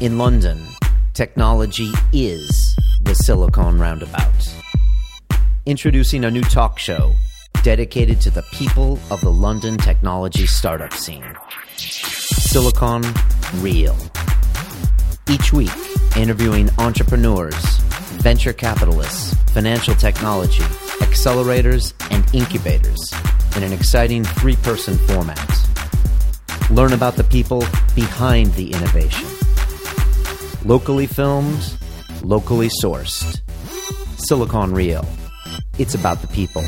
In London, technology is the Silicon Roundabout. Introducing a new talk show dedicated to the people of the London technology startup scene Silicon Real. Each week, interviewing entrepreneurs, venture capitalists, financial technology, accelerators, and incubators in an exciting three person format. Learn about the people behind the innovation. Locally filmed, locally sourced. Silicon Real. It's about the people.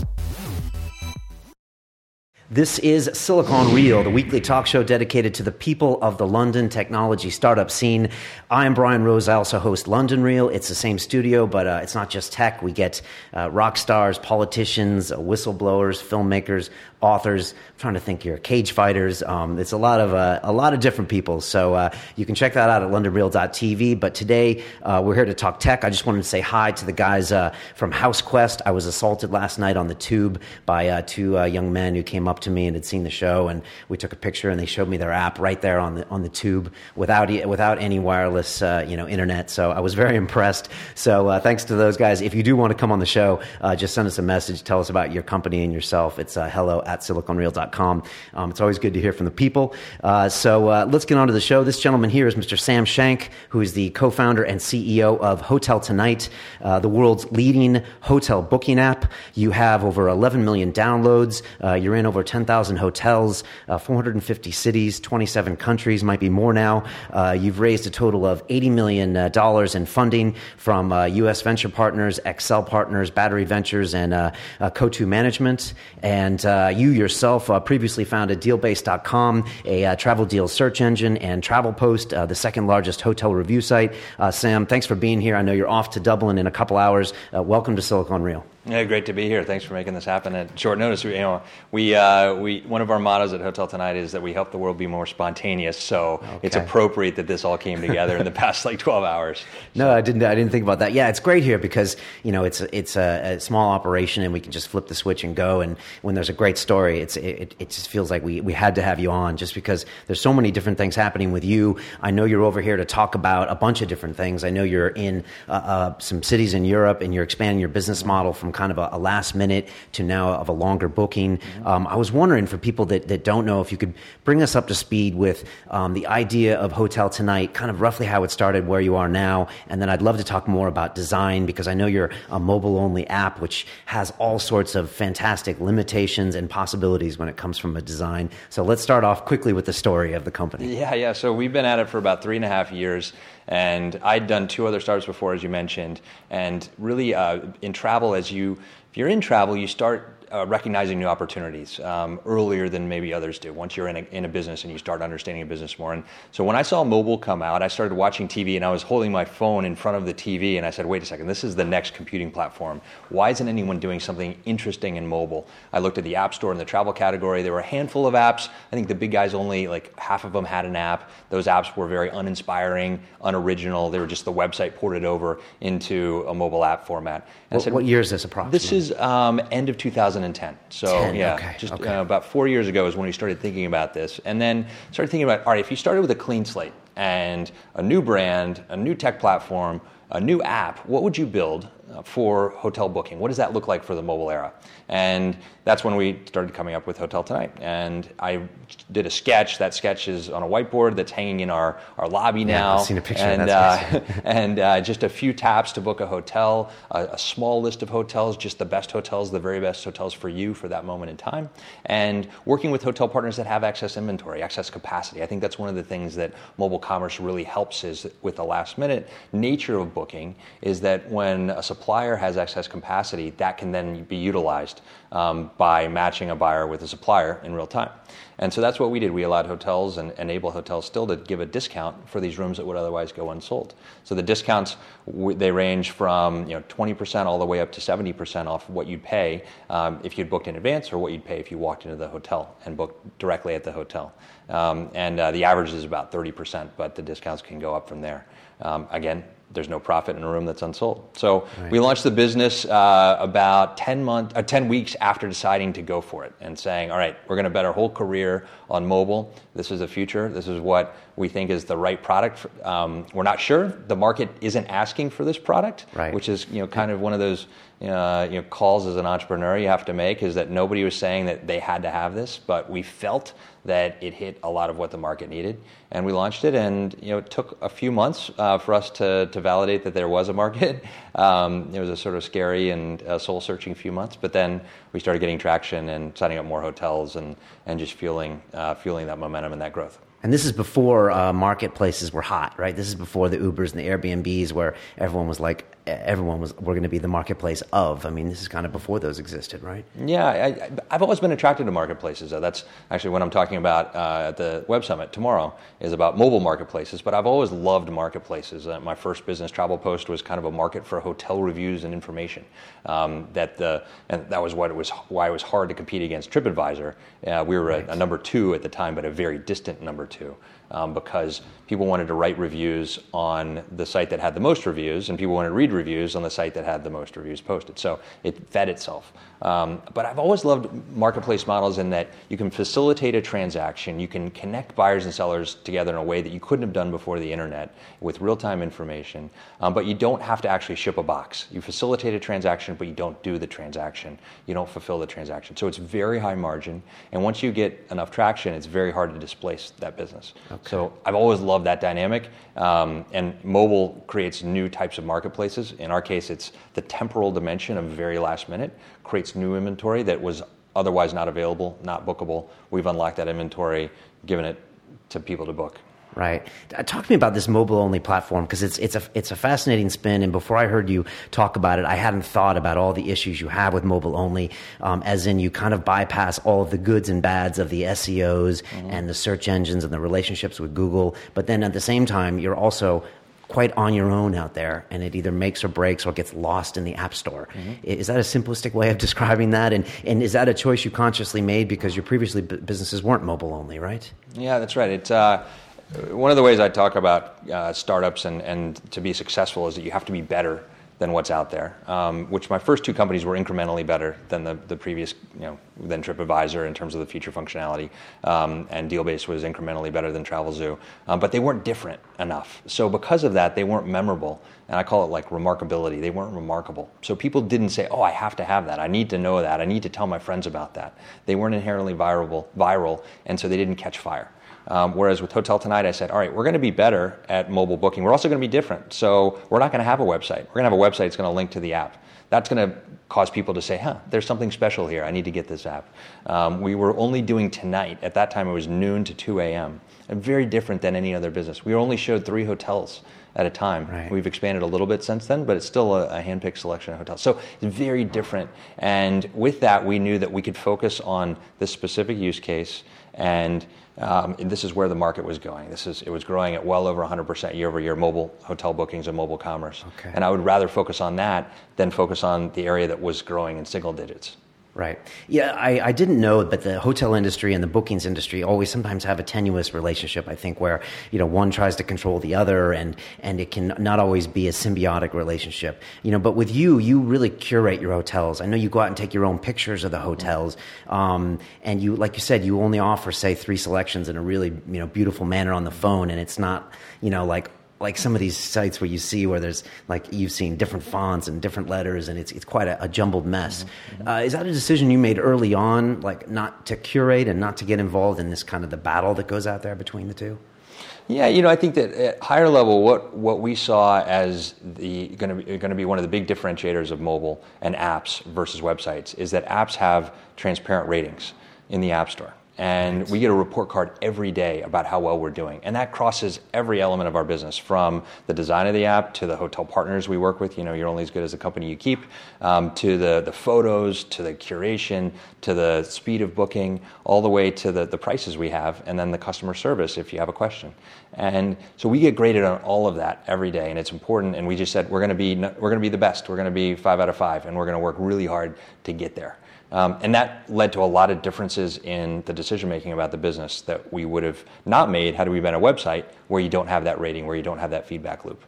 This is Silicon Real, the weekly talk show dedicated to the people of the London technology startup scene. I'm Brian Rose. I also host London Real. It's the same studio, but uh, it's not just tech. We get uh, rock stars, politicians, uh, whistleblowers, filmmakers, authors. I'm trying to think here, cage fighters. Um, it's a lot of uh, a lot of different people. So uh, you can check that out at LondonReal.tv. But today uh, we're here to talk tech. I just wanted to say hi to the guys from HouseQuest. I was assaulted last night on the tube by two young men who came up to me and had seen the show, and we took a picture, and they showed me their app right there on the on the tube without without any wireless, uh, you know, internet. So I was very impressed. So uh, thanks to those guys. If you do want to come on the show, uh, just send us a message. Tell us about your company and yourself. It's uh, hello at siliconreal.com. Um, it's always good to hear from the people. Uh, so uh, let's get on to the show. This gentleman here is Mr. Sam Shank, who is the co-founder and CEO of Hotel Tonight, the world's leading hotel booking app. You have over 11 million downloads. you're in over 10,000 hotels, uh, 450 cities, 27 countries, might be more now. Uh, you've raised a total of $80 million uh, in funding from U.S. Uh, venture partners, Accel Partners, Battery Ventures, and uh, Coatue Management. And you yourself previously founded Dealbase.com, a travel deal search engine, and Travel Post, the second largest hotel review site. Sam, thanks for being here. I know you're off to Dublin in a couple hours. welcome to Silicon Real. Yeah, great to be here. Thanks for making this happen at short notice. We, you know, we, uh, we one of our mottos at Hotel Tonight is that we help the world be more spontaneous. So okay. it's appropriate that this all came together in the past like 12 hours. So. No, I didn't. I didn't think about that. Yeah, it's great here because you know it's it's a, a, small operation and we can just flip the switch and go. And when there's a great story, it's it, it just feels like we we had to have you on just because there's so many different things happening with you. I know you're over here to talk about a bunch of different things. I know you're in uh, uh, some cities in Europe and you're expanding your business model from kind of a, a last minute to now of a longer booking. Mm-hmm. Um, I was wondering for people that, that don't know if you could bring us up to speed with um, the idea of Hotel Tonight, kind of roughly how it started, where you are now, and then I'd love to talk more about design because I know you're a mobile only app which has all sorts of fantastic limitations and possibilities when it comes from a design. So let's start off quickly with the story of the company. Yeah, yeah. So we've been at it for about three and a half years. And I'd done two other startups before, as you mentioned. And really, uh, in travel, as you if you're in travel, you start uh, recognizing new opportunities um, earlier than maybe others do once you're in a, in a business and you start understanding a business more. And so when I saw mobile come out, I started watching TV and I was holding my phone in front of the TV and I said, wait a second, this is the next computing platform. Why isn't anyone doing something interesting in mobile? I looked at the App Store in the travel category. There were a handful of apps. I think the big guys only, like half of them had an app. Those apps were very uninspiring, unoriginal. They were just the website ported over into a mobile app format. What, said, what year is this approximately? This is um, end of 2010. So 10, yeah, okay, just okay. Uh, about four years ago is when we started thinking about this, and then started thinking about all right, if you started with a clean slate and a new brand, a new tech platform, a new app, what would you build for hotel booking? What does that look like for the mobile era? And that's when we started coming up with Hotel Tonight. And I did a sketch. That sketch is on a whiteboard that's hanging in our, our lobby now. I've seen a picture and, uh, and uh, just a few taps to book a hotel, a, a, small list of hotels, just the best hotels, the very best hotels for you for that moment in time. And working with hotel partners that have excess inventory, excess capacity. I think that's one of the things that mobile commerce really helps is with the last minute nature of booking is that when a supplier has excess capacity, that can then be utilized um, by matching a buyer with a supplier in real time. And so that's what we did. We allowed hotels and enable hotels still to give a discount for these rooms that would otherwise go unsold. So the discounts they range from you know 20% all the way up to 70% off what you'd pay um, if you'd booked in advance, or what you'd pay if you walked into the hotel and booked directly at the hotel. Um, and uh, the average is about 30%, but the discounts can go up from there. Um, again, there's no profit in a room that's unsold. So right. we launched the business uh, about 10 months, uh, 10 weeks after deciding to go for it and saying, all right, we're going to bet our whole career on mobile. This is the future. This is what we think is the right product. Um, we're not sure. The market isn't asking for this product, right. which is you know kind of one of those uh, you know calls as an entrepreneur you have to make. Is that nobody was saying that they had to have this, but we felt that it hit a lot of what the market needed, and we launched it. And you know it took a few months uh, for us to to validate that there was a market. Um, it was a sort of scary and uh, soul searching few months, but then we started getting traction and signing up more hotels and and just fueling uh, fueling that momentum and that growth. And this is before uh, marketplaces were hot, right? This is before the Ubers and the Airbnbs, where everyone was like, everyone was we're going to be the marketplace of. I mean, this is kind of before those existed, right? Yeah, I, have always been attracted to marketplaces. Though. That's actually what I'm talking about uh, at the Web Summit tomorrow is about mobile marketplaces. But I've always loved marketplaces. Uh, my first business, Travel Post, was kind of a market for hotel reviews and information. Um, that the and that was what it was why it was hard to compete against TripAdvisor. Uh, we were right. a, a number two at the time, but a very distant number two um, because people wanted to write reviews on the site that had the most reviews, and people wanted to read reviews on the site that had the most reviews posted. So it fed itself. Um, but I've always loved marketplace models in that you can facilitate a transaction, you can connect buyers and sellers together in a way that you couldn't have done before the internet with real time information, um, but you don't have to actually ship a box. You facilitate a transaction, but you don't do the transaction. You don't fulfill the transaction. So it's very high margin, and once you get enough traction, it's very hard to displace that business. Okay. So I've always loved that dynamic, um, and mobile creates new types of marketplaces. In our case, it's the temporal dimension of very last minute creates new inventory that was otherwise not available, not bookable. We've unlocked that inventory, given it to people to book. Right. Uh, talk to me about this mobile only platform because it's it's a it's a fascinating spin. And before I heard you talk about it, I hadn't thought about all the issues you have with mobile only. Um, as in, you kind of bypass all of the goods and bads of the SEOs mm-hmm. and the search engines and the relationships with Google. But then at the same time, you're also quite on your own out there, and it either makes or breaks or gets lost in the app store. Mm-hmm. Is that a simplistic way of describing that? And, and is that a choice you consciously made because your previously businesses weren't mobile only, right? Yeah, that's right. It's uh, one of the ways I talk about uh, startups and, and to be successful is that you have to be better than what's out there. Um, which my first two companies were incrementally better than the, the previous, you know, than TripAdvisor in terms of the feature functionality, um, and Dealbase was incrementally better than Travelzoo, um, but they weren't different enough. So because of that, they weren't memorable, and I call it like remarkability. They weren't remarkable. So people didn't say, "Oh, I have to have that. I need to know that. I need to tell my friends about that." They weren't inherently viral, viral, and so they didn't catch fire. Um, whereas with Hotel Tonight, I said, all right, we're going to be better at mobile booking. We're also going to be different. So we're not going to have a website. We're going to have a website that's going to link to the app. That's going to cause people to say, huh, there's something special here. I need to get this app. Um, we were only doing Tonight. At that time, it was noon to 2 a.m. Very different than any other business. We only showed three hotels at a time. Right. We've expanded a little bit since then, but it's still a, a hand-picked selection of hotels. So it's very different. And with that, we knew that we could focus on this specific use case and um, this is where the market was going. This is it was growing at well over 100% year over year mobile hotel bookings and mobile commerce. Okay. And I would rather focus on that than focus on the area that was growing in single digits. Right. Yeah, I, I didn't know, but the hotel industry and the bookings industry always sometimes have a tenuous relationship. I think where you know one tries to control the other, and and it can not always be a symbiotic relationship. You know, but with you, you really curate your hotels. I know you go out and take your own pictures of the hotels, um, and you, like you said, you only offer say three selections in a really you know beautiful manner on the phone, and it's not you know like like some of these sites where you see where there's like you've seen different fonts and different letters and it's it's quite a, a jumbled mess. Mm-hmm. Uh, is that a decision you made early on, like not to curate and not to get involved in this kind of the battle that goes out there between the two? Yeah, you know, I think that at higher level, what, what we saw as the going to be going to be one of the big differentiators of mobile and apps versus websites is that apps have transparent ratings in the app store and we get a report card every day about how well we're doing. And that crosses every element of our business from the design of the app to the hotel partners we work with. You know, you're only as good as the company you keep, um, to the, the photos, to the curation, to the speed of booking, all the way to the, the prices we have, and then the customer service if you have a question. And so we get graded on all of that every day, and it's important. And we just said we're going to be we're going to be the best. We're going to be five out of five, and we're going to work really hard to get there. Um, and that led to a lot of differences in the decision making about the business that we would have not made had we been a website where you don't have that rating, where you don't have that feedback loop.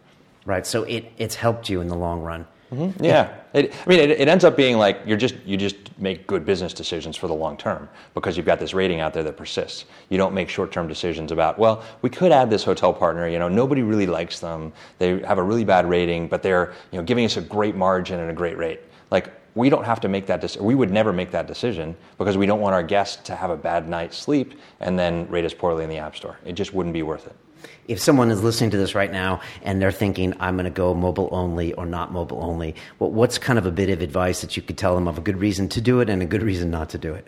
Right. So it, it's helped you in the long run. Mm-hmm. Yeah, it, I mean, it, it, ends up being like you're just you just make good business decisions for the long term because you've got this rating out there that persists. You don't make short term decisions about well, we could add this hotel partner. You know, nobody really likes them. They have a really bad rating, but they're you know giving us a great margin and a great rate. Like we don't have to make that decision. We would never make that decision because we don't want our guests to have a bad night's sleep and then rate us poorly in the app store. It just wouldn't be worth it if someone is listening to this right now and they're thinking, I'm going to go mobile only or not mobile only, well, what's kind of a bit of advice that you could tell them of a good reason to do it and a good reason not to do it?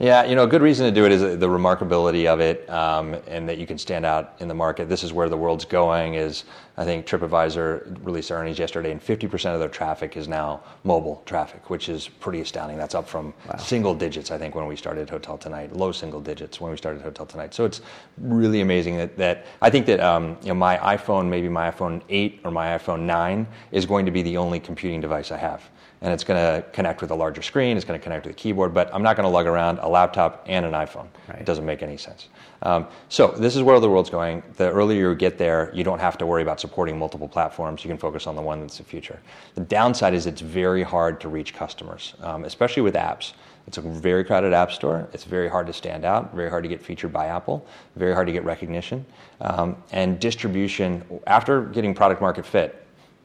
Yeah, you know, a good reason to do it is the remarkability of it, um, and that you can stand out in the market. This is where the world's going. Is I think TripAdvisor released earnings yesterday, and 50% of their traffic is now mobile traffic, which is pretty astounding. That's up from wow. single digits, I think, when we started Hotel Tonight, low single digits when we started Hotel Tonight. So it's really amazing that, that I think that um, you know my iPhone, maybe my iPhone 8 or my iPhone 9, is going to be the only computing device I have and it's going to connect with a larger screen. It's going to connect with a keyboard, but I'm not going to lug around a laptop and an iPhone. Right. It doesn't make any sense. Um, so this is where the world's going. The earlier you get there, you don't have to worry about supporting multiple platforms. You can focus on the one that's the future. The downside is it's very hard to reach customers, um, especially with apps. It's a very crowded app store. It's very hard to stand out, very hard to get featured by Apple, very hard to get recognition. Um, and distribution, after getting product market fit,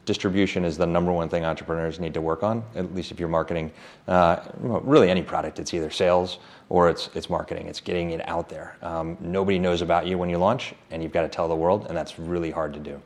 distribution is the number one thing entrepreneurs need to work on. At least if you're marketing, uh, really any product, it's either sales or it's it's marketing. It's getting it out there. Um, nobody knows about you when you launch, and you've got to tell the world, and that's really hard to do.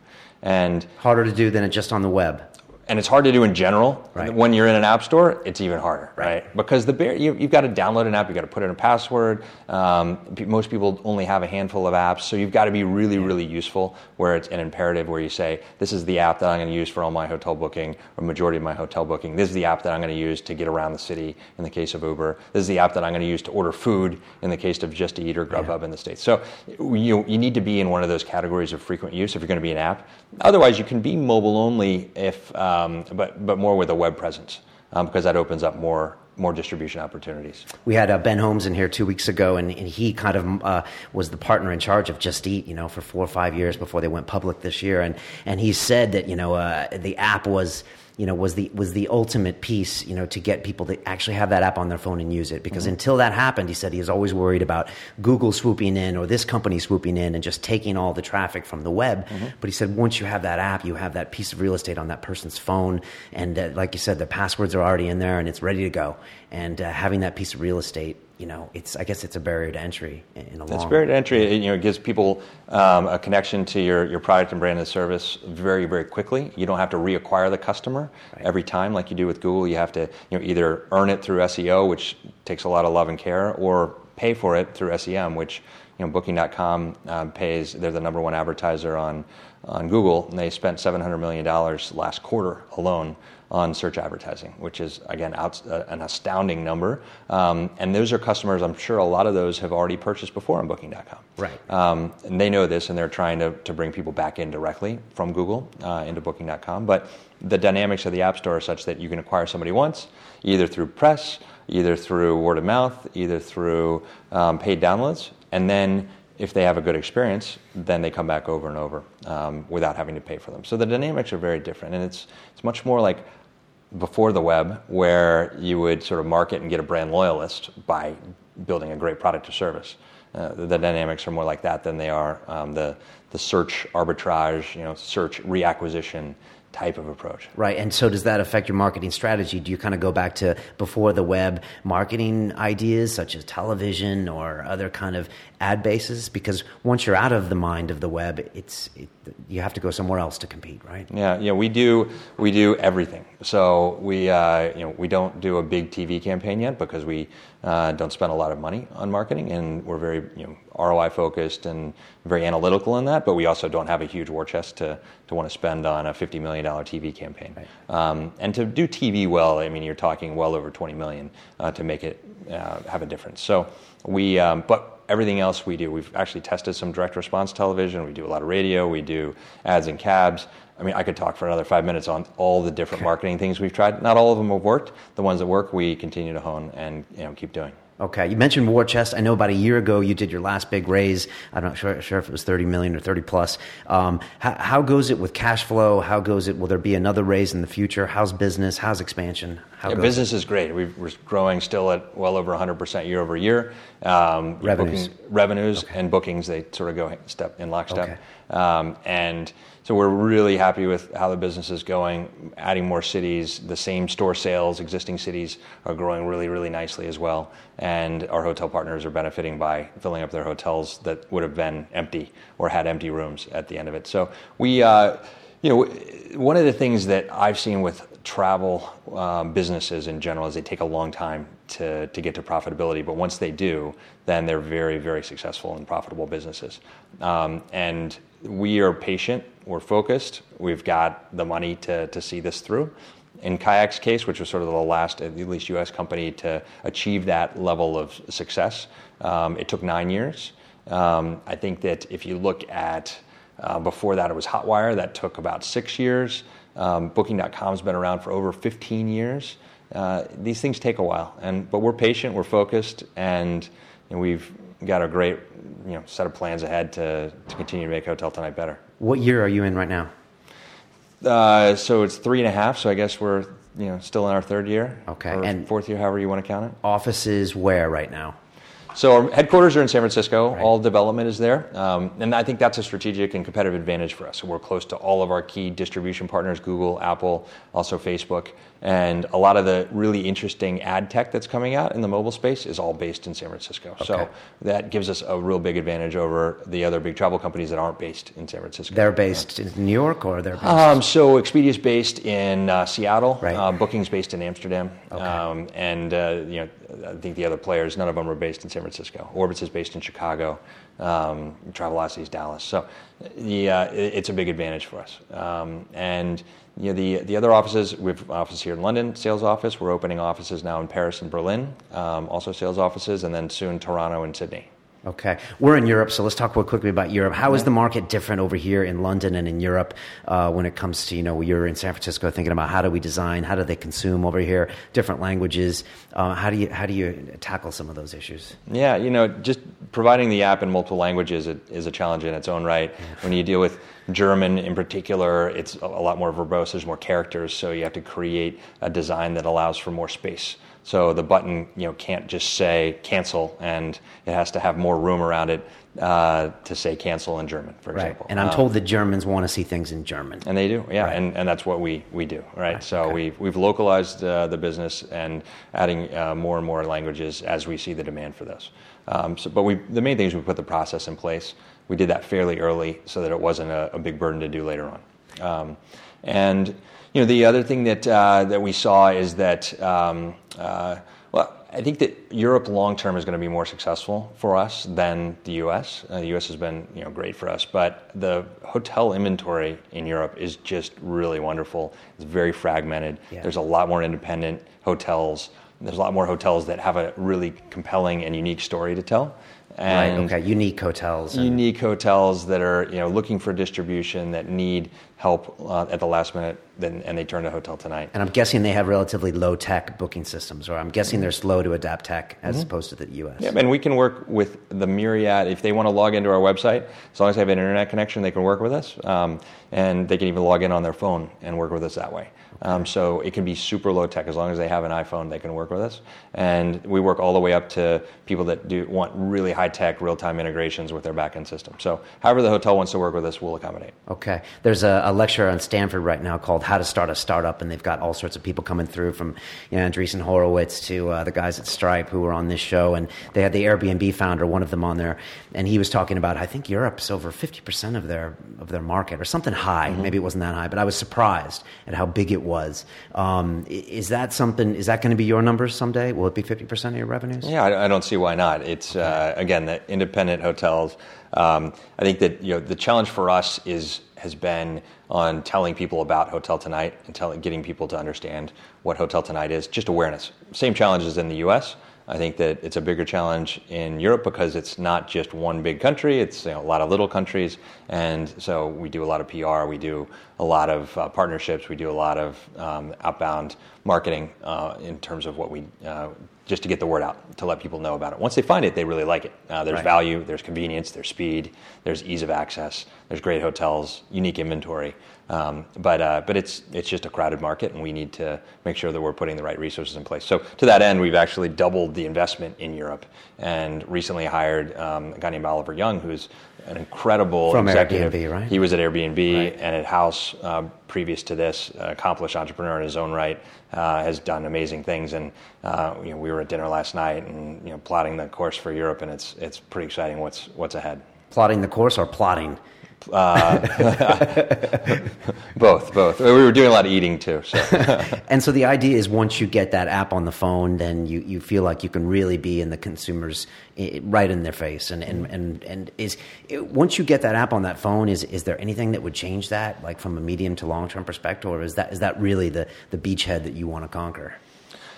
And harder to do than just on the web and it's hard to do in general. Right. When you're in an app store, it's even harder, right? right? Because the you, have got to download an app, you've got to put in a password. Um, most people only have a handful of apps, so you've got to be really, really useful. Where it's an imperative, where you say, "This is the app that I'm going to use for all my hotel booking, or majority of my hotel booking. This is the app that I'm going to use to get around the city." In the case of Uber, this is the app that I'm going to use to order food. In the case of Just Eat or Grubhub yeah. in the states, so you you need to be in one of those categories of frequent use if you're going to be an app. Otherwise, you can be mobile only if, um, but but more with a web presence um, because that opens up more more distribution opportunities. We had uh, Ben Holmes in here two weeks ago, and, and he kind of uh, was the partner in charge of Just Eat, you know, for four or five years before they went public this year, and and he said that you know uh, the app was you know, was the was the ultimate piece, you know, to get people to actually have that app on their phone and use it. Because mm-hmm. until that happened, he said he was always worried about Google swooping in or this company swooping in and just taking all the traffic from the web. Mm-hmm. But he said once you have that app, you have that piece of real estate on that person's phone, and uh, like you said, the passwords are already in there and it's ready to go. And uh, having that piece of real estate you know, it's I guess it's a barrier to entry in a long. It's a barrier to entry. It, you know, it gives people um, a connection to your, your product and brand and service very very quickly. You don't have to reacquire the customer right. every time like you do with Google. You have to you know either earn it through SEO, which takes a lot of love and care, or pay for it through SEM, which you know Booking.com um, pays. They're the number one advertiser on on Google, and they spent seven hundred million dollars last quarter alone on search advertising, which is, again, out, uh, an astounding number. Um, and those are customers, I'm sure a lot of those have already purchased before on Booking.com. Right. Um, and they know this, and they're trying to, to bring people back in directly from Google uh, into Booking.com. But the dynamics of the App Store are such that you can acquire somebody once, either through press, either through word of mouth, either through um, paid downloads, and then if they have a good experience, then they come back over and over um, without having to pay for them. So the dynamics are very different, and it's it's much more like before the web, where you would sort of market and get a brand loyalist by building a great product or service. Uh, the, dynamics are more like that than they are um, the the search arbitrage, you know, search reacquisition type of approach. Right. And so does that affect your marketing strategy? Do you kind of go back to before the web marketing ideas such as television or other kind of ad bases? Because once you're out of the mind of the web, it's it, you have to go somewhere else to compete, right? Yeah, yeah, we do we do everything. So we uh, you know we don't do a big TV campaign yet because we uh, don't spend a lot of money on marketing, and we're very you know ROI focused and very analytical in that. But we also don't have a huge war chest to to want to spend on a fifty million dollar TV campaign. Right. Um, and to do TV well, I mean, you're talking well over twenty million uh, to make it uh, have a difference. So we, um, but everything else we do. We've actually tested some direct response television. We do a lot of radio. We do ads in cabs. I mean, I could talk for another five minutes on all the different marketing things we've tried. Not all of them have worked. The ones that work, we continue to hone and you know keep doing. Okay, you mentioned war chest. I know about a year ago you did your last big raise. I'm not sure, sure if it was 30 million or 30 plus. Um, how, how, goes it with cash flow? How goes it? Will there be another raise in the future? How's business? How's expansion? How yeah, business it? is great. we are growing still at well over 100% year over year. Um, revenues, booking, revenues, okay. and bookings they sort of go step in lockstep. Okay. Um, and so we're really happy with how the business is going, adding more cities. The same store sales, existing cities are growing really, really nicely as well. And our hotel partners are benefiting by filling up their hotels that would have been empty or had empty rooms at the end of it. So we, uh, you know, one of the things that I've seen with travel um, businesses in general is they take a long time to, to get to profitability. But once they do, then they're very, very successful and profitable businesses. Um, and we are patient, we're focused, we've got the money to, to see this through. In Kayak's case, which was sort of the last, at least US company to achieve that level of success, um, it took nine years. Um, I think that if you look at uh, before that, it was Hotwire, that took about six years. Um, Booking.com's been around for over 15 years. Uh, these things take a while, and but we're patient, we're focused, and, and we've got a great you know set of plans ahead to, to continue to make Hotel Tonight better. What year are you in right now? Uh, so it's three and a half. So I guess we're you know still in our third year. Okay, and fourth year, however you want to count it. Offices where right now? So our headquarters are in San Francisco. Right. All development is there, um, and I think that's a strategic and competitive advantage for us. So we're close to all of our key distribution partners: Google, Apple, also Facebook, and a lot of the really interesting ad tech that's coming out in the mobile space is all based in San Francisco. Okay. So that gives us a real big advantage over the other big travel companies that aren't based in San Francisco. They're based in New York, or they're based? Um, so Expedia is based in uh, Seattle. Right. Uh, Booking's based in Amsterdam, okay. um, and uh, you know I think the other players, none of them are based in San Francisco. Orbitz is based in Chicago. Um, Travelocity is Dallas. So uh, it's a big advantage for us. Um, and you know, the, the other offices, we have offices here in London, sales office. We're opening offices now in Paris and Berlin, um, also sales offices, and then soon Toronto and Sydney. Okay. We're in Europe, so let's talk real quickly about Europe. How is the market different over here in London and in Europe uh, when it comes to, you know, you're in San Francisco thinking about how do we design, how do they consume over here, different languages. Uh, how, do you, how do you tackle some of those issues? Yeah, you know, just providing the app in multiple languages is a challenge in its own right. When you deal with German in particular, it's a lot more verbose, there's more characters, so you have to create a design that allows for more space. So the button, you know, can't just say cancel, and it has to have more room around it uh, to say cancel in German, for right. example. And I'm um, told the Germans want to see things in German. And they do, yeah, right. and, and that's what we, we do, right? right. So okay. we've, we've localized uh, the business and adding uh, more and more languages as we see the demand for this. Um, so, but we, the main thing is we put the process in place. We did that fairly early so that it wasn't a, a big burden to do later on. Um, and you know, the other thing that uh, that we saw is that um, uh, well, I think that Europe long term is going to be more successful for us than the U.S. Uh, the U.S. has been you know great for us, but the hotel inventory in Europe is just really wonderful. It's very fragmented. Yeah. There's a lot more independent hotels. There's a lot more hotels that have a really compelling and unique story to tell. And right, okay, unique hotels. And... Unique hotels that are you know looking for distribution that need help uh, at the last minute, then, and they turn to Hotel Tonight. And I'm guessing they have relatively low tech booking systems, or I'm guessing they're slow to adapt tech as mm-hmm. opposed to the U.S. Yeah, and we can work with the myriad. If they want to log into our website, as long as they have an internet connection, they can work with us, um, and they can even log in on their phone and work with us that way. Um, so it can be super low tech as long as they have an iPhone, they can work with us. And we work all the way up to people that do want really high tech, real time integrations with their backend system. So however the hotel wants to work with us, we'll accommodate. Okay. There's a, a lecture on Stanford right now called "How to Start a Startup," and they've got all sorts of people coming through from you know, Andreessen Horowitz to uh, the guys at Stripe who were on this show, and they had the Airbnb founder, one of them, on there, and he was talking about I think Europe's over 50 percent of their of their market or something high. Mm-hmm. Maybe it wasn't that high, but I was surprised at how big it was. Um, is that something? Is that going to be your numbers someday? Will it be fifty percent of your revenues? Yeah, I, I don't see why not. It's uh, again the independent hotels. Um, I think that you know the challenge for us is has been on telling people about Hotel Tonight and telling, getting people to understand what Hotel Tonight is. Just awareness. Same challenges in the U.S. I think that it's a bigger challenge in Europe because it's not just one big country, it's you know, a lot of little countries. And so we do a lot of PR, we do a lot of uh, partnerships, we do a lot of um, outbound marketing uh, in terms of what we uh, just to get the word out, to let people know about it. Once they find it, they really like it. Uh, there's Right. value, there's convenience, there's speed, there's ease of access, there's great hotels, unique inventory. Um, but uh, but it's it's just a crowded market, and we need to make sure that we're putting the right resources in place. So to that end, we've actually doubled the investment in Europe, and recently hired um, a guy named Oliver Young, who's an incredible From executive. Airbnb, right? He was at Airbnb Right. and at House uh, previous to this, accomplished entrepreneur in his own right, uh, has done amazing things. And uh, you know, we were at dinner last night and you know, plotting the course for Europe, and it's it's pretty exciting what's what's ahead. Plotting the course or plotting? Uh, both, both. We were doing a lot of eating too. So And so the idea is once you get that app on the phone, then you, you feel like you can really be in the consumers right in their face. And, and, and, and is once you get that app on that phone, is, is there anything that would change that, like from a medium to long term perspective, or is that, is that really the, the beachhead that you want to conquer?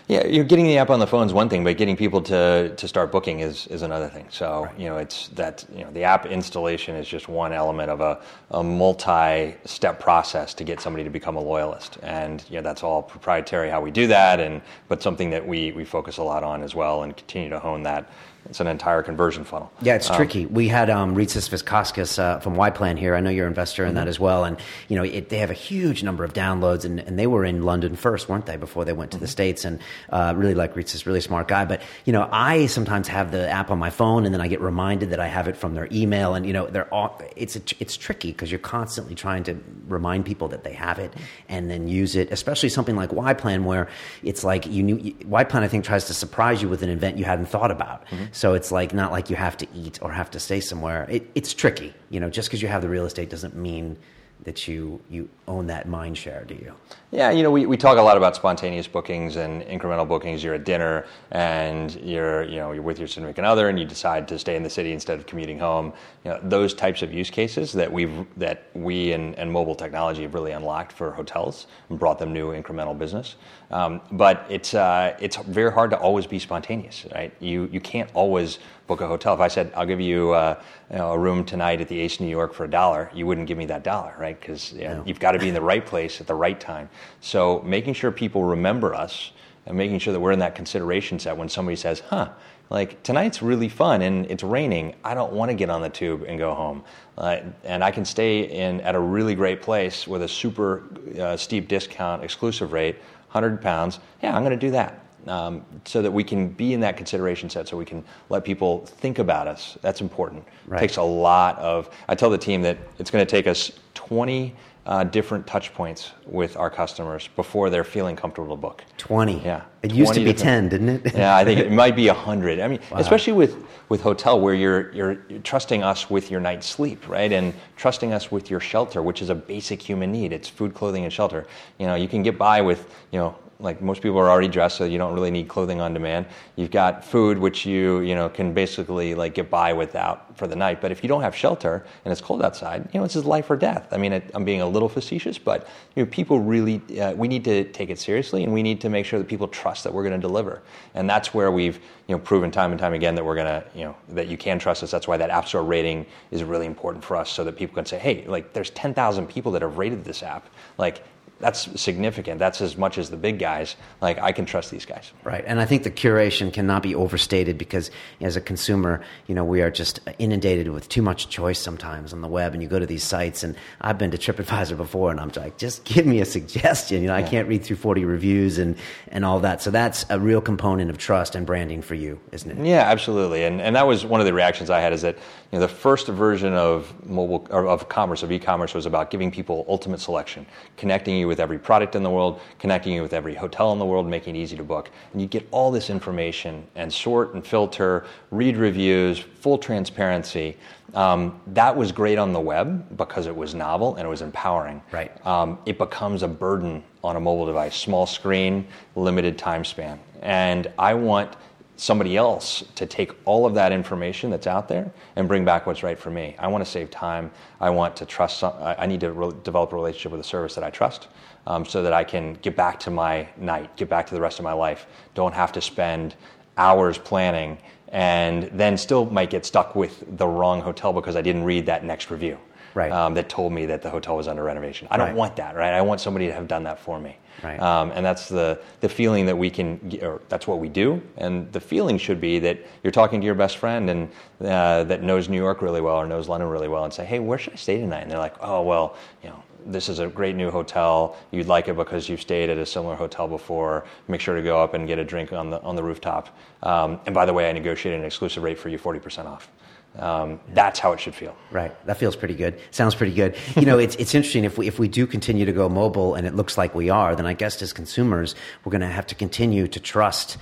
Yeah, you're getting the app on the phone is one thing, but getting people to, to start booking is, is another thing. So, you know, it's that, you know, the app installation is just one element of a, a multi step process to get somebody to become a loyalist. And, you know, that's all proprietary how we do that, and, but something that we, we focus a lot on as well and continue to hone that. It's an entire conversion funnel. Yeah, it's tricky. We had um, Rytis Vitkauskas uh, from Y-Plan here. I know you're an investor in Mm-hmm. that as well. And, you know, it, they have a huge number of downloads, and, and they were in London first, weren't they, before they went to Mm-hmm. the States? And uh, really like Rytis, really smart guy. But, you know, I sometimes have the app on my phone, and then I get reminded that I have it from their email. And, you know, they're all, it's, a, it's tricky because you're constantly trying to remind people that they have it and then use it, especially something like Y-Plan where it's like you knew, Y-Plan, I think, tries to surprise you with an event you hadn't thought about. So it's like not like you have to eat or have to stay somewhere. It, it's tricky, you know. Just because you have the real estate doesn't mean that you you own that mind share, do you? Yeah, you know, we, we talk a lot about spontaneous bookings and incremental bookings. You're at dinner and you're, you know, you're with your significant other and you decide to stay in the city instead of commuting home. You know, those types of use cases that we've that we and, and mobile technology have really unlocked for hotels and brought them new incremental business. Um, but it's uh, it's very hard to always be spontaneous, right? You you can't always book a hotel. If I said I'll give you, uh, you know, a room tonight at the Ace New York for a dollar, you wouldn't give me that dollar, right? Because know, No. you've got to be in the right place at the right time. So making sure people remember us and making sure that we're in that consideration set when somebody says, "Huh." Like tonight's really fun and it's raining. I don't want to get on the tube and go home, uh, and I can stay in at a really great place with a super uh, steep discount, exclusive rate, hundred pounds. Yeah, I'm going to do that um, so that we can be in that consideration set, so we can let people think about us. That's important. Right. Takes a lot of. I tell the team that it's going to take us 20 uh, different touch points with our customers before they're feeling comfortable to book. Twenty. Yeah, It used to be ten, didn't it? yeah, I think it might be a hundred. I mean, especially with with hotel where you're, you're you're trusting us with your night's sleep, right, and trusting us with your shelter, which is a basic human need. It's food, clothing, and shelter. You know, you can get by with you know. Like most people are already dressed, so you don't really need clothing on demand. You've got food, which you you know can basically like get by without for the night. But if you don't have shelter and it's cold outside, you know it's just life or death. I mean, it, I'm being a little facetious, but you know people really uh, we need to take it seriously, and we need to make sure that people trust that we're going to deliver. And that's where we've you know proven time and time again that we're going to you know that you can trust us. That's why that App Store rating is really important for us, so that people can say, hey, like there's 10,000 people that have rated this app, like. That's significant. That's as much as the big guys. Like I can trust these guys. Right, and I think the curation cannot be overstated because as a consumer, you know, we are just inundated with too much choice sometimes on the web. And you go to these sites, and I've been to TripAdvisor before, and I'm like, just give me a suggestion. You know, I can't read through 40 reviews and and all that. So that's a real component of trust and branding for you, isn't it? Yeah, absolutely. And and that was one of the reactions I had is that you know the first version of mobile of commerce of e-commerce was about giving people ultimate selection, connecting you with every product in the world, connecting you with every hotel in the world, making it easy to book. And you get all this information and sort and filter, read reviews, full transparency. Um, that was great on the web because it was novel and it was empowering. Right. Um, it becomes a burden on a mobile device, small screen, limited time span. And I want somebody else to take all of that information that's out there and bring back what's right for me. I want to save time. I want to trust. Some, I need to re- develop a relationship with a service that I trust, um, so that I can get back to my night, get back to the rest of my life. Don't have to spend hours planning and then still might get stuck with the wrong hotel because I didn't read that next review. Right. um, that told me that the hotel was under renovation. I don't Right. want that, right? I want somebody to have done that for me. Right. Um, and that's the, the feeling that we can, or that's what we do. And the feeling should be that you're talking to your best friend and uh, that knows New York really well or knows London really well and say, hey, where should I stay tonight? And they're like, oh, well, you know, this is a great new hotel. You'd like it because you've stayed at a similar hotel before. Make sure to go up and get a drink on the, on the rooftop. Um, and by the way, I negotiated an exclusive rate for you, 40% off. Um, that's how it should feel. Right. That feels pretty good. Sounds pretty good. You know, it's, it's interesting. If we, if we do continue to go mobile and it looks like we are, then I guess as consumers, we're going to have to continue to trust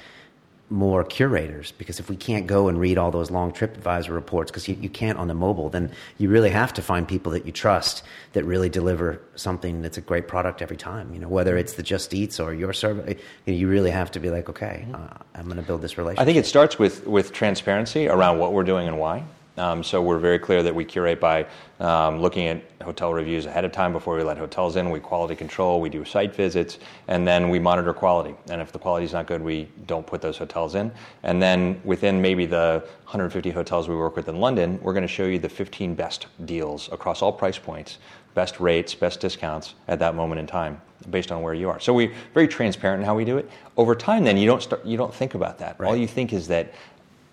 more curators because if we can't go and read all those long TripAdvisor reports, because you, you can't on the mobile, then you really have to find people that you trust that really deliver something that's a great product every time. You know, whether it's the Just Eats or your service, you, know, you really have to be like, okay, uh, I'm going to build this relationship. I think it starts with, with transparency around what we're doing and why. Um, so we're very clear that we curate by um, looking at hotel reviews ahead of time before we let hotels in. We quality control, we do site visits, and then we monitor quality. And if the quality is not good, we don't put those hotels in. And then within maybe the 150 hotels we work with in London, we're going to show you the 15 best deals across all price points, best rates, best discounts at that moment in time based on where you are. So we're very transparent in how we do it. Over time, then you don't start, you don't think about that. All you think is that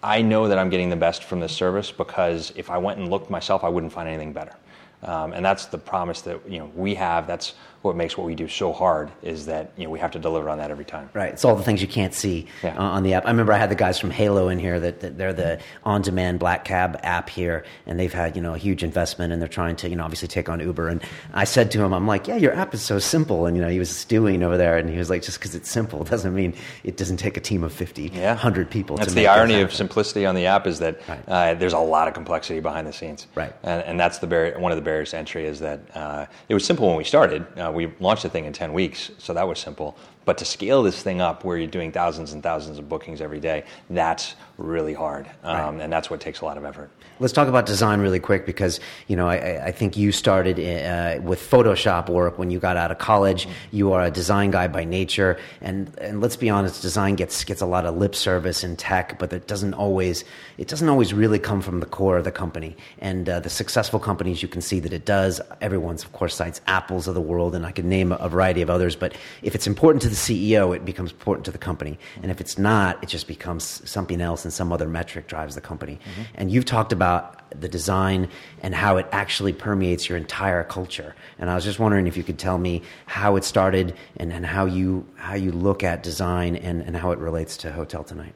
I know that I'm getting the best from this service because if I went and looked myself, I wouldn't find anything better. Um, and that's the promise that you know we have. That's what makes what we do so hard is that you know we have to deliver on that every time. Right. It's all the things you can't see Yeah. uh, on the app. I remember I had the guys from Hailo in here that, that they're the on-demand black cab app here, and they've had you know a huge investment, and they're trying to you know obviously take on Uber. And I said to him, I'm like, yeah, your app is so simple, and you know he was stewing over there, and he was like, just because it's simple doesn't mean it doesn't take a team of 50, Yeah. 100 people. That's the irony of simplicity on the app is that Right. uh, there's a lot of complexity behind the scenes. Right. And, and that's the barrier, one of the barriers to entry is that uh, it was simple when we started. Uh, we launched the thing in 10 weeks, so that was simple. But to scale this thing up where you're doing thousands and thousands of bookings every day, that's really hard. Um, Right. And that's what takes a lot of effort. Let's talk about design really quick because you know I- I, think you started uh, with Photoshop work when you got out of college. You are a design guy by nature, and and let's be honest, design gets gets a lot of lip service in tech, but it doesn't always it doesn't always really come from the core of the company. And uh, the successful companies, you can see that it does. Everyone's of course cites Apple's of the world, and I could name a variety of others. But if it's important to the CEO, it becomes important to the company, and if it's not, it just becomes something else, and some other metric drives the company. And you've talked about the design and how it actually permeates your entire culture. And I was just wondering if you could tell me how it started and, and how you how you look at design and, and how it relates to Hotel Tonight.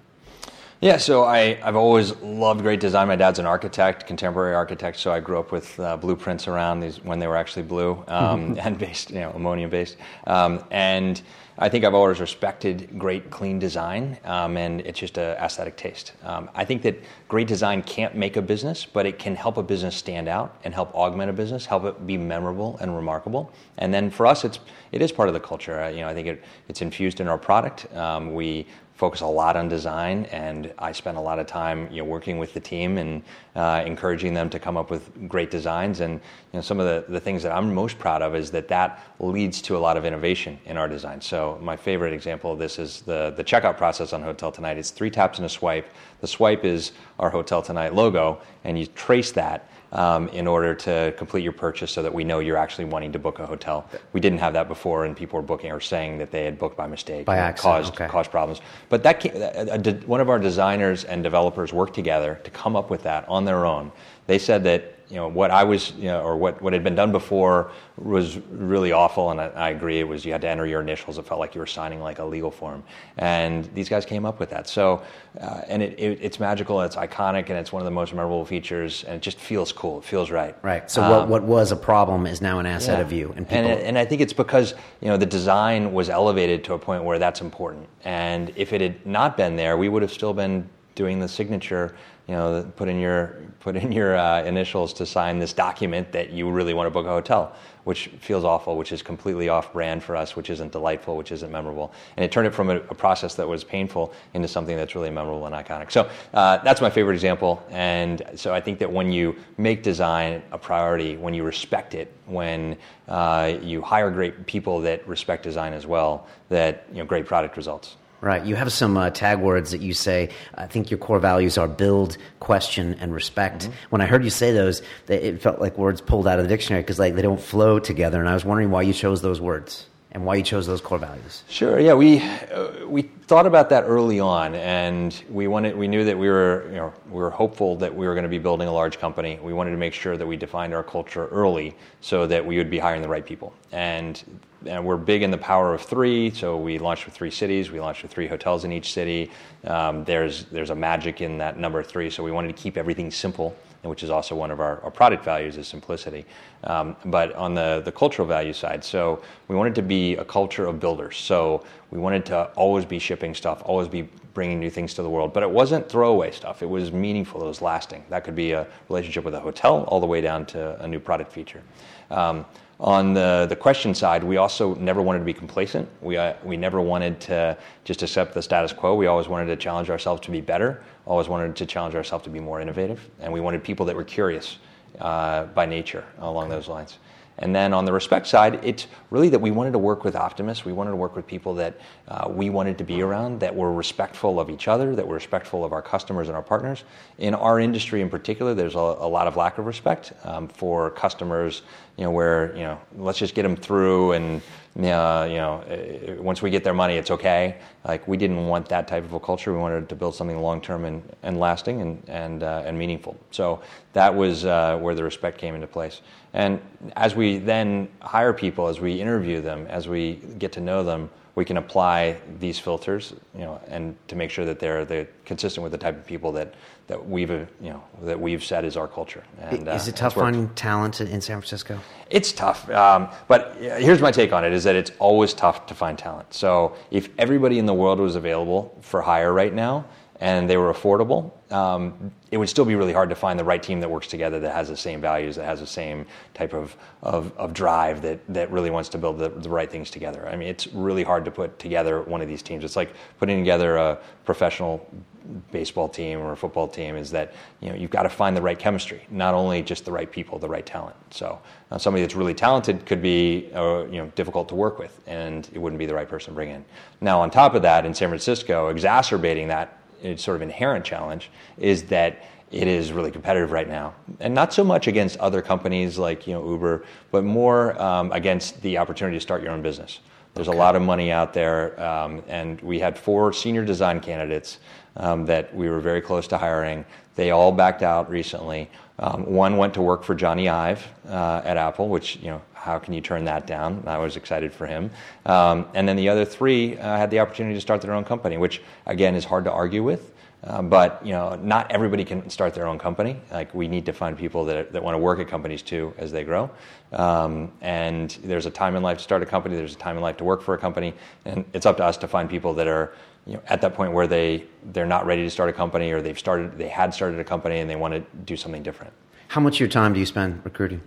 Yeah, so I, I've always loved great design. My dad's an architect, contemporary architect, so I grew up with uh, blueprints around these when they were actually blue um, and based, you know, ammonia based. Um, and I think I've always respected great, clean design, um, and it's just a aesthetic taste. Um, I think that great design can't make a business, but it can help a business stand out and help augment a business, help it be memorable and remarkable. And then for us, it's it is part of the culture. Uh, you know, I think it, it's infused in our product. Um, we focus a lot on design, and I spend a lot of time, you know, working with the team and uh, encouraging them to come up with great designs. And you know, some of the, the things that I'm most proud of is that that leads to a lot of innovation in our design. So my favorite example of this is the the checkout process on Hotel Tonight. It's three taps and a swipe. The swipe is our Hotel Tonight logo, and you trace that. Um, in order to complete your purchase, so that we know you're actually wanting to book a hotel. We didn't have that before, and people were booking or saying that they had booked by mistake, By accident, caused okay. caused problems. But that came, a, a, one of our designers and developers worked together to come up with that on their own. They said that you know what I was, you know, or what, what had been done before was really awful, and I, I agree. It was you had to enter your initials. It felt like you were signing like a legal form, and these guys came up with that. So, uh, and it, it, it's magical, it's iconic, and it's one of the most memorable features, and it just feels cool. It feels right. Right. So Um, what, what was a problem is now an asset yeah. of you. And people and, and I think it's because you know the design was elevated to a point where that's important. And if it had not been there, we would have still been doing the signature. You know, put in your put in your uh, initials to sign this document that you really want to book a hotel, which feels awful, which is completely off brand for us, which isn't delightful, which isn't memorable. And it turned it from a, a process that was painful into something that's really memorable and iconic. So uh, that's my favorite example. And so I think that when you make design a priority, when you respect it, when uh, you hire great people that respect design as well, that you know great product results. Right. You have some uh, tag words that you say. I think your core values are build, question, and respect. Mm-hmm. When I heard you say those, it felt like words pulled out of the dictionary because like they don't flow together. And I was wondering why you chose those words and why you chose those core values. Sure. Yeah, we uh, we thought about that early on, and we wanted we knew that we were you know we were hopeful that we were going to be building a large company. We wanted to make sure that we defined our culture early so that we would be hiring the right people. And and we're big in the power of three. So we launched with three cities. We launched with three hotels in each city. Um, there's there's a magic in that number three. So we wanted to keep everything simple which is also one of our, our product values is simplicity. Um, but on the, the cultural value side, so we wanted to be a culture of builders. So we wanted to always be shipping stuff, always be bringing new things to the world. But it wasn't throwaway stuff. It was meaningful. It was lasting. That could be a relationship with a hotel all the way down to a new product feature. Um, on the, the question side, we also never wanted to be complacent. We, uh, we never wanted to just accept the status quo. We always wanted to challenge ourselves to be better, always wanted to challenge ourselves to be more innovative. And we wanted people that were curious uh, by nature along those lines. And then on the respect side, it's really that we wanted to work with optimists. We wanted to work with people that uh, we wanted to be around, that were respectful of each other, that were respectful of our customers and our partners. In our industry in particular, there's a, a lot of lack of respect um, for customers, you know, where, you know, let's just get them through and, uh, you know, once we get their money, it's okay. Like, we didn't want that type of a culture. We wanted to build something long term and, and lasting and, and, uh, and meaningful. So that was uh, where the respect came into place. And as we then hire people, as we interview them, as we get to know them, we can apply these filters, you know, and to make sure that they're they're consistent with the type of people that that we've uh, you know that we've set as our culture. And, is it uh, tough finding talent in San Francisco? It's tough, um, but here's my take on it: is that it's always tough to find talent. So if everybody in the world was available for hire right now, and they were affordable, um, it would still be really hard to find the right team that works together that has the same values, that has the same type of, of, of drive, that, that really wants to build the, the, right things together. I mean, it's really hard to put together one of these teams. It's like putting together a professional baseball team or a football team is that you know you've got to find the right chemistry, not only just the right people, the right talent. So uh, somebody that's really talented could be uh, you know difficult to work with, and it wouldn't be the right person to bring in. Now, on top of that, in San Francisco, exacerbating that sort of inherent challenge is that it is really competitive right now, and not so much against other companies like you know Uber, but more um, against the opportunity to start your own business. There's okay. a lot of money out there, um, and we had four senior design candidates um, that we were very close to hiring. They all backed out recently. Um, one went to work for Jony Ive uh, at Apple, which you know how can you turn that down? I was excited for him. Um, and then the other three uh, had the opportunity to start their own company, which again is hard to argue with. Uh, but you know, not everybody can start their own company. Like we need to find people that, that want to work at companies too as they grow. Um, and there's a time in life to start a company. There's a time in life to work for a company, and it's up to us to find people that are you know, at that point where they they're not ready to start a company or they've started they had started a company and they want to do something different. How much of your time do you spend recruiting?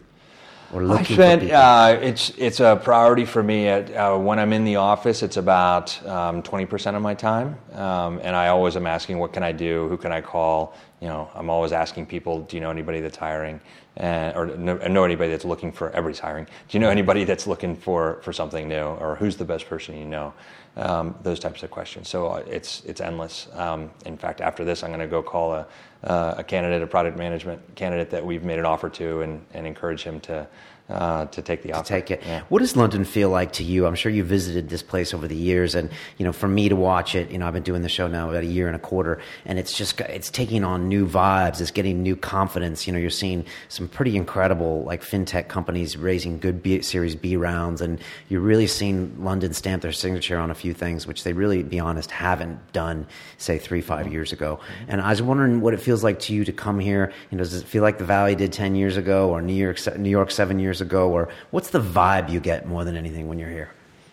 or looking I spent, uh, it's it's a priority for me. At, uh, when I'm in the office, it's about um, 20% of my time, um, and I always am asking, what can I do? Who can I call? You know, I'm always asking people, do you know anybody that's hiring, and, or know, know anybody that's looking for? Everybody's hiring. Do you know anybody that's looking for for something new, or who's the best person you know? Um, those types of questions. So uh, it's it's endless. Um, in fact, after this, I'm going to go call a uh, a candidate, a product management candidate that we've made an offer to, and, and encourage him to uh, to take the offer. To take it. Yeah. What does London feel like to you? I'm sure you visited this place over the years, and you know, for me to watch it, you know, I've been doing the show now about a year and a quarter, and it's just it's taking on new vibes. It's getting new confidence. You know, you're seeing some pretty incredible like fintech companies raising good B, Series B rounds, and you're really seeing London stamp their signature on a few things, which they really, be honest, haven't done say three five years ago. And I was wondering what it feels like to you to come here. You know, does it feel like the Valley did ten years ago, or New York New York seven years years ago, or what's the vibe you get more than anything when you're here?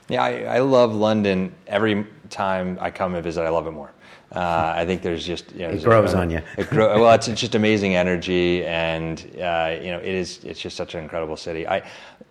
Yeah, I, I love London. Every time I come and visit, I love it more. Uh, I think there's just you know, it grows on you. It grow, well, it's, it's, just amazing energy, and uh, you know, it is. It's just such an incredible city. I,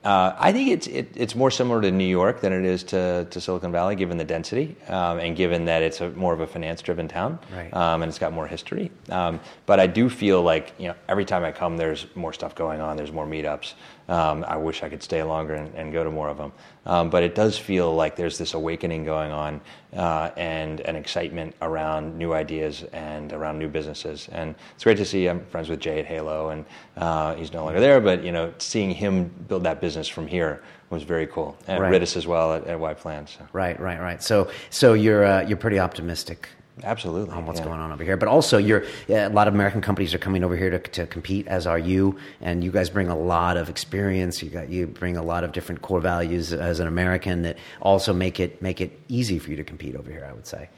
uh, I think it's it, it's more similar to New York than it is to, to Silicon Valley, given the density um, and given that it's a, more of a finance-driven town, right. um, and it's got more history. Um, but I do feel like you know, every time I come, there's more stuff going on. There's more meetups. Um, I wish I could stay longer and, and go to more of them. Um, but it does feel like there's this awakening going on uh, and an excitement around new ideas and around new businesses. And it's great to see. I'm friends with Jay at Hailo, and uh, he's no longer there. But you know, seeing him build that business from here was very cool. And right. Rytis as well at, at Y Plan. So. Right, right, right. So, so you're uh, you're pretty optimistic Absolutely. On what's yeah. going on over here. But also, you're, a lot of American companies are coming over here to, to compete, as are you. And you guys bring a lot of experience. You, got, you bring a lot of different core values as an American that also make it, make it easy for you to compete over here, I would say.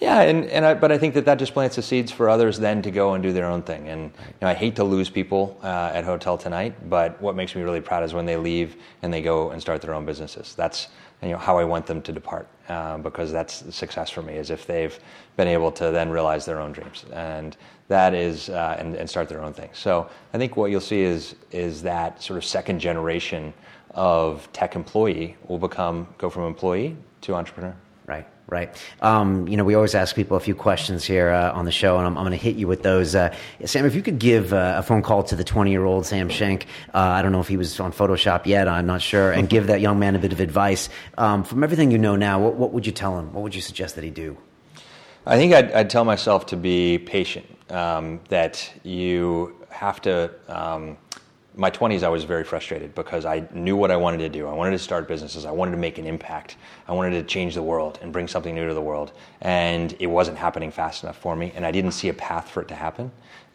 Yeah, and, and I, but I think that that just plants the seeds for others then to go and do their own thing. And you know, I hate to lose people uh, at Hotel Tonight, but what makes me really proud is when they leave and they go and start their own businesses. That's you know, how I want them to depart, uh, because that's success for me, is if they've been able to then realize their own dreams. And that is, uh, and, and start their own thing. So I think what you'll see is, is that sort of second generation of tech employee will become, go from employee to entrepreneur. Right. Right. Um, you know, we always ask people a few questions here uh, on the show, and I'm, I'm going to hit you with those. Uh, Sam, if you could give uh, a phone call to the 20 year old Sam Shank, uh, I don't know if he was on Photoshop yet, I'm not sure, and give that young man a bit of advice. Um, from everything you know now, what, what, would you tell him? What would you suggest that he do? I think I'd, I'd tell myself to be patient, um, that you have to. My 20s, I was very frustrated because I knew what I wanted to do. I wanted to start businesses. I wanted to make an impact. I wanted to change the world and bring something new to the world. And it wasn't happening fast enough for me, and I didn't see a path for it to happen.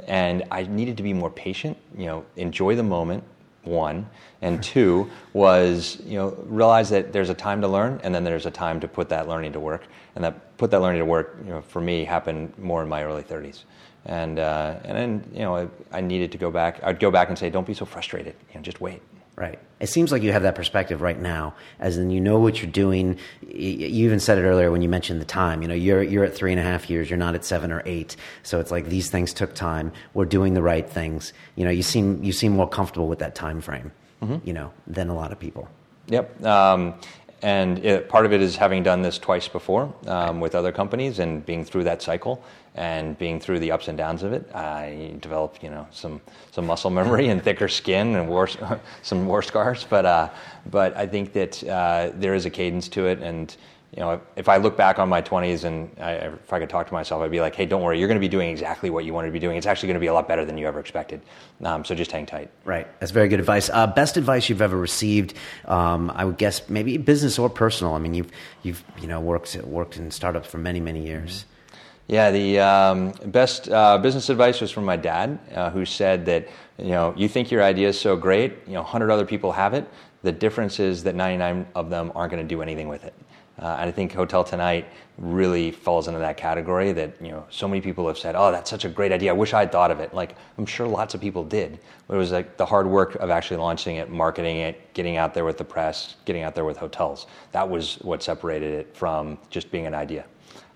And I needed to be more patient, you know, enjoy the moment, one. And two was, you know, realize that there's a time to learn and then there's a time to put that learning to work. And that put that learning to work, you know, for me happened more in my early 30s and uh, and then you know I, I, needed to go back. I'd go back and say, don't be so frustrated. You know, just wait. Right. It seems like you have that perspective right now, as in you know what you're doing. You even said it earlier when you mentioned the time. You know, you're you're at three and a half years. You're not at seven or eight. So it's like these things took time. We're doing the right things. You know, you seem you seem more comfortable with that time frame. Mm-hmm. You know, than a lot of people. Yep. Um, and it, part of it is having done this twice before um, with other companies and being through that cycle and being through the ups and downs of it. I developed, you know, some, some muscle memory and thicker skin and war, some war scars. But, uh, but I think that uh, there is a cadence to it. And, you know, if I look back on my 20s and I, if I could talk to myself, I'd be like, hey, don't worry, you're going to be doing exactly what you wanted to be doing. It's actually going to be a lot better than you ever expected. Um, so just hang tight. Right. That's very good advice. Uh, best advice you've ever received, um, I would guess maybe business or personal. I mean, you've, you've you know, worked, worked in startups for many, many years. Yeah, the um, best uh, business advice was from my dad, uh, who said that, you know, you think your idea is so great, you know, 100 other people have it. The difference is that 99 of them aren't going to do anything with it. Uh, and I think Hotel Tonight really falls into that category that, you know, so many people have said, oh, that's such a great idea. I wish I'd thought of it. Like, I'm sure lots of people did. But it was like the hard work of actually launching it, marketing it, getting out there with the press, getting out there with hotels. That was what separated it from just being an idea.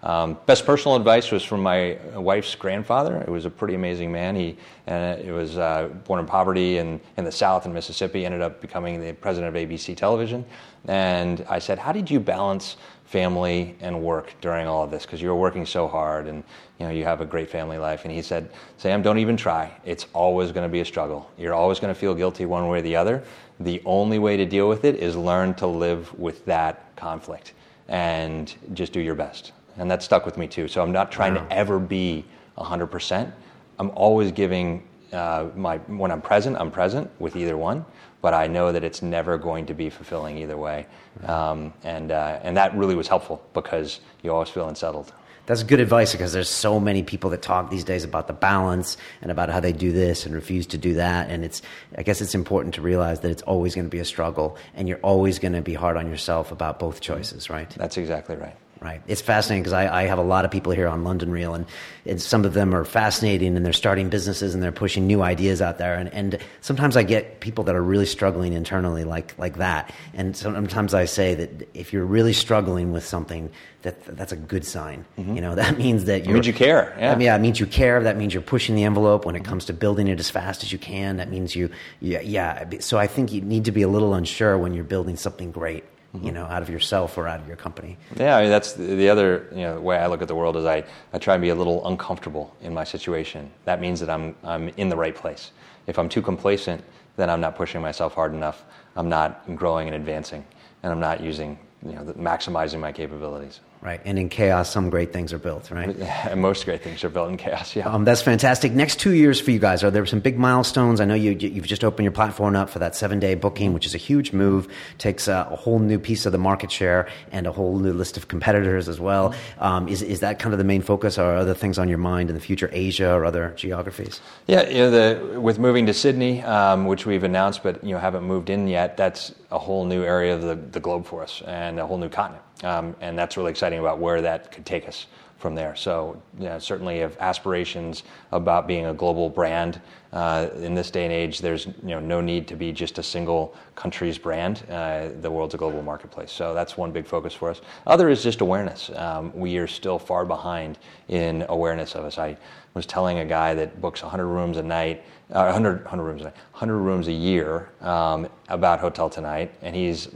Um, best personal advice was from my wife's grandfather. It was a pretty amazing man. He uh, it was uh, born in poverty in, in the South in Mississippi. Ended up becoming the president of ABC Television. And I said, "How did you balance family and work during all of this? Because you were working so hard, and you know you have a great family life." And he said, "Sam, don't even try. It's always going to be a struggle. You're always going to feel guilty one way or the other. The only way to deal with it is learn to live with that conflict." and just do your best and that stuck with me too. So I'm not trying wow. to ever be 100%. I'm always giving uh, my when I'm present, I'm present with either one, but I know that it's never going to be fulfilling either way, um, and uh, and that really was helpful because you always feel unsettled. That's good advice because there's so many people that talk these days about the balance and about how they do this and refuse to do that. And it's, I guess it's important to realize that it's always going to be a struggle and you're always going to be hard on yourself about both choices, right? That's exactly right. Right. It's fascinating because I, I, have a lot of people here on London Real, and, and some of them are fascinating and they're starting businesses and they're pushing new ideas out there. And, and sometimes I get people that are really struggling internally like, like that. And sometimes I say that if you're really struggling with something, that that's a good sign. Mm-hmm. You know, that means that you means you care. Yeah. I mean, yeah, it means you care. That means you're pushing the envelope when it comes to building it as fast as you can. That means you, yeah, yeah. So I think you need to be a little unsure when you're building something great you know, out of yourself or out of your company. Yeah, I mean, that's the other you know, way I look at the world is I, I try and be a little uncomfortable in my situation. That means that I'm, I'm in the right place. If I'm too complacent, then I'm not pushing myself hard enough. I'm not growing and advancing, and I'm not using, you know, maximizing my capabilities. Right, and in chaos, some great things are built, right? And most great things are built in chaos. Yeah, um, that's fantastic. Next two years for you guys, are there some big milestones? I know you you've just opened your platform up for that seven day booking, which is a huge move. Takes a, a, whole new piece of the market share and a whole new list of competitors as well. Um, is is that kind of the main focus, or are other things on your mind in the future, Asia or other geographies? Yeah, you know, the, with moving to Sydney, um, which we've announced, but you know haven't moved in yet. That's a whole new area of the, the globe for us and a whole new continent. Um, and that's really exciting about where that could take us from there. So certainly have aspirations about being a global brand. Uh, in this day and age, there's you know, no need to be just a single country's brand. Uh, the world's a global marketplace. So that's one big focus for us. Other is just awareness. Um, we are still far behind in awareness of us. I was telling a guy that books 100 rooms a night, uh, 100, 100 rooms a night, 100 rooms a year um, about Hotel Tonight, and he's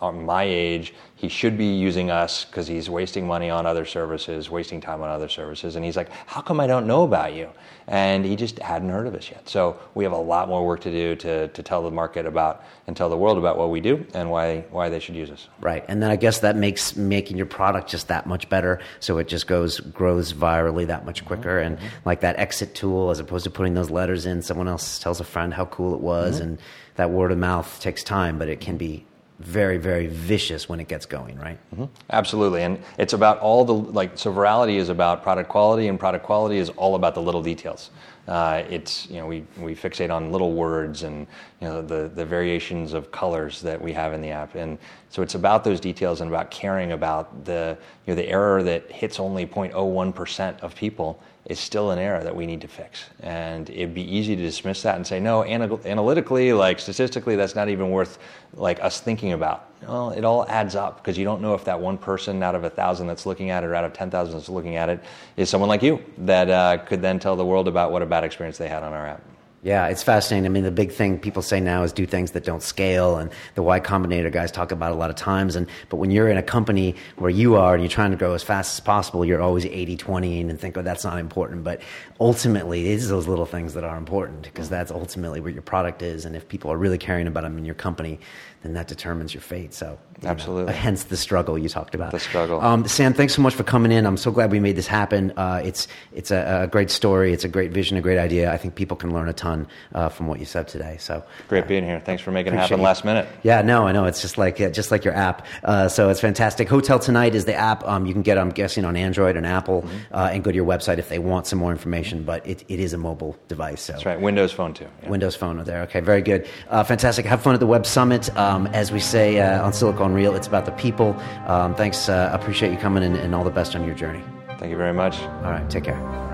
my age, he should be using us because he's wasting money on other services, wasting time on other services. And he's like, How come I don't know about you? And he just hadn't heard of us yet. So we have a lot more work to do to, to tell the market about and tell the world about what we do and why, why they should use us. Right. And then I guess that makes making your product just that much better. So it just goes, grows virally that much quicker. Mm-hmm. And like that exit tool, as opposed to putting those letters in, someone else tells a friend how cool it was. Mm-hmm. And that word of mouth takes time, but it can be very very vicious when it gets going right? Mm-hmm. absolutely. And it's about all the like so virality is about product quality and product quality is all about the little details. Uh, it's you know we, we fixate on little words and you know the, the variations of colors that we have in the app. And so it's about those details and about caring about the you know the error that hits only 0.01% of people is still an error that we need to fix. And it'd be easy to dismiss that and say, no, analytically, like statistically, that's not even worth like us thinking about. Well, it all adds up because you don't know if that one person out of a thousand that's looking at it or out of 10,000 that's looking at it is someone like you that uh, could then tell the world about what a bad experience they had on our app. Yeah, it's fascinating. I mean, the big thing people say now is do things that don't scale, and the Y Combinator guys talk about a lot of times. And but when you're in a company where you are and you're trying to grow as fast as possible, you're always 80-20 and think, oh, that's not important. But ultimately, it is those little things that are important because that's ultimately where your product is. And if people are really caring about them in your company, then that determines your fate. So absolutely, know, hence the struggle you talked about. The struggle. Um, Sam, thanks so much for coming in. I'm so glad we made this happen. Uh, it's it's a, a, great story. It's a great vision, a great idea. I think people can learn a ton uh, from what you said today. So great uh, being here. Thanks for making it happen you. last minute. Yeah, no, I know. It's just like just like your app. Uh, so it's fantastic. Hotel Tonight is the app. Um, you can get, I'm guessing, on Android and Apple, mm-hmm. Uh, and go to your website if they want some more information. But it, it is a mobile device. So that's right. Windows Phone too. Yeah. Windows Phone are there. Okay, very good. Uh, fantastic. Have fun at the Web Summit. Um, as we say uh, on Silicon Real. It's about the people. Um, thanks. Uh, appreciate you coming and, and all the best on your journey. Thank you very much. All right. Take care.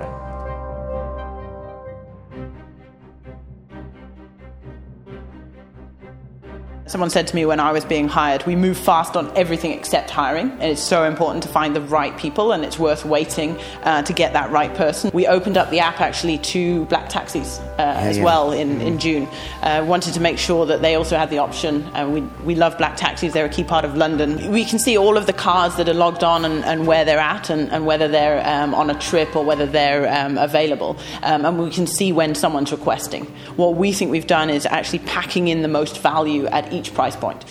Someone said to me when I was being hired, we move fast on everything except hiring, and it's so important to find the right people, and it's worth waiting uh, to get that right person. We opened up the app actually to black taxis uh, yeah, as yeah. well in, in June. Uh, wanted to make sure that they also had the option. Uh, we, we love black taxis, they're a key part of London. We can see all of the cars that are logged on and, and where they're at, and, and whether they're um, on a trip or whether they're um, available. Um, and we can see when someone's requesting. What we think we've done is actually packing in the most value at each price point.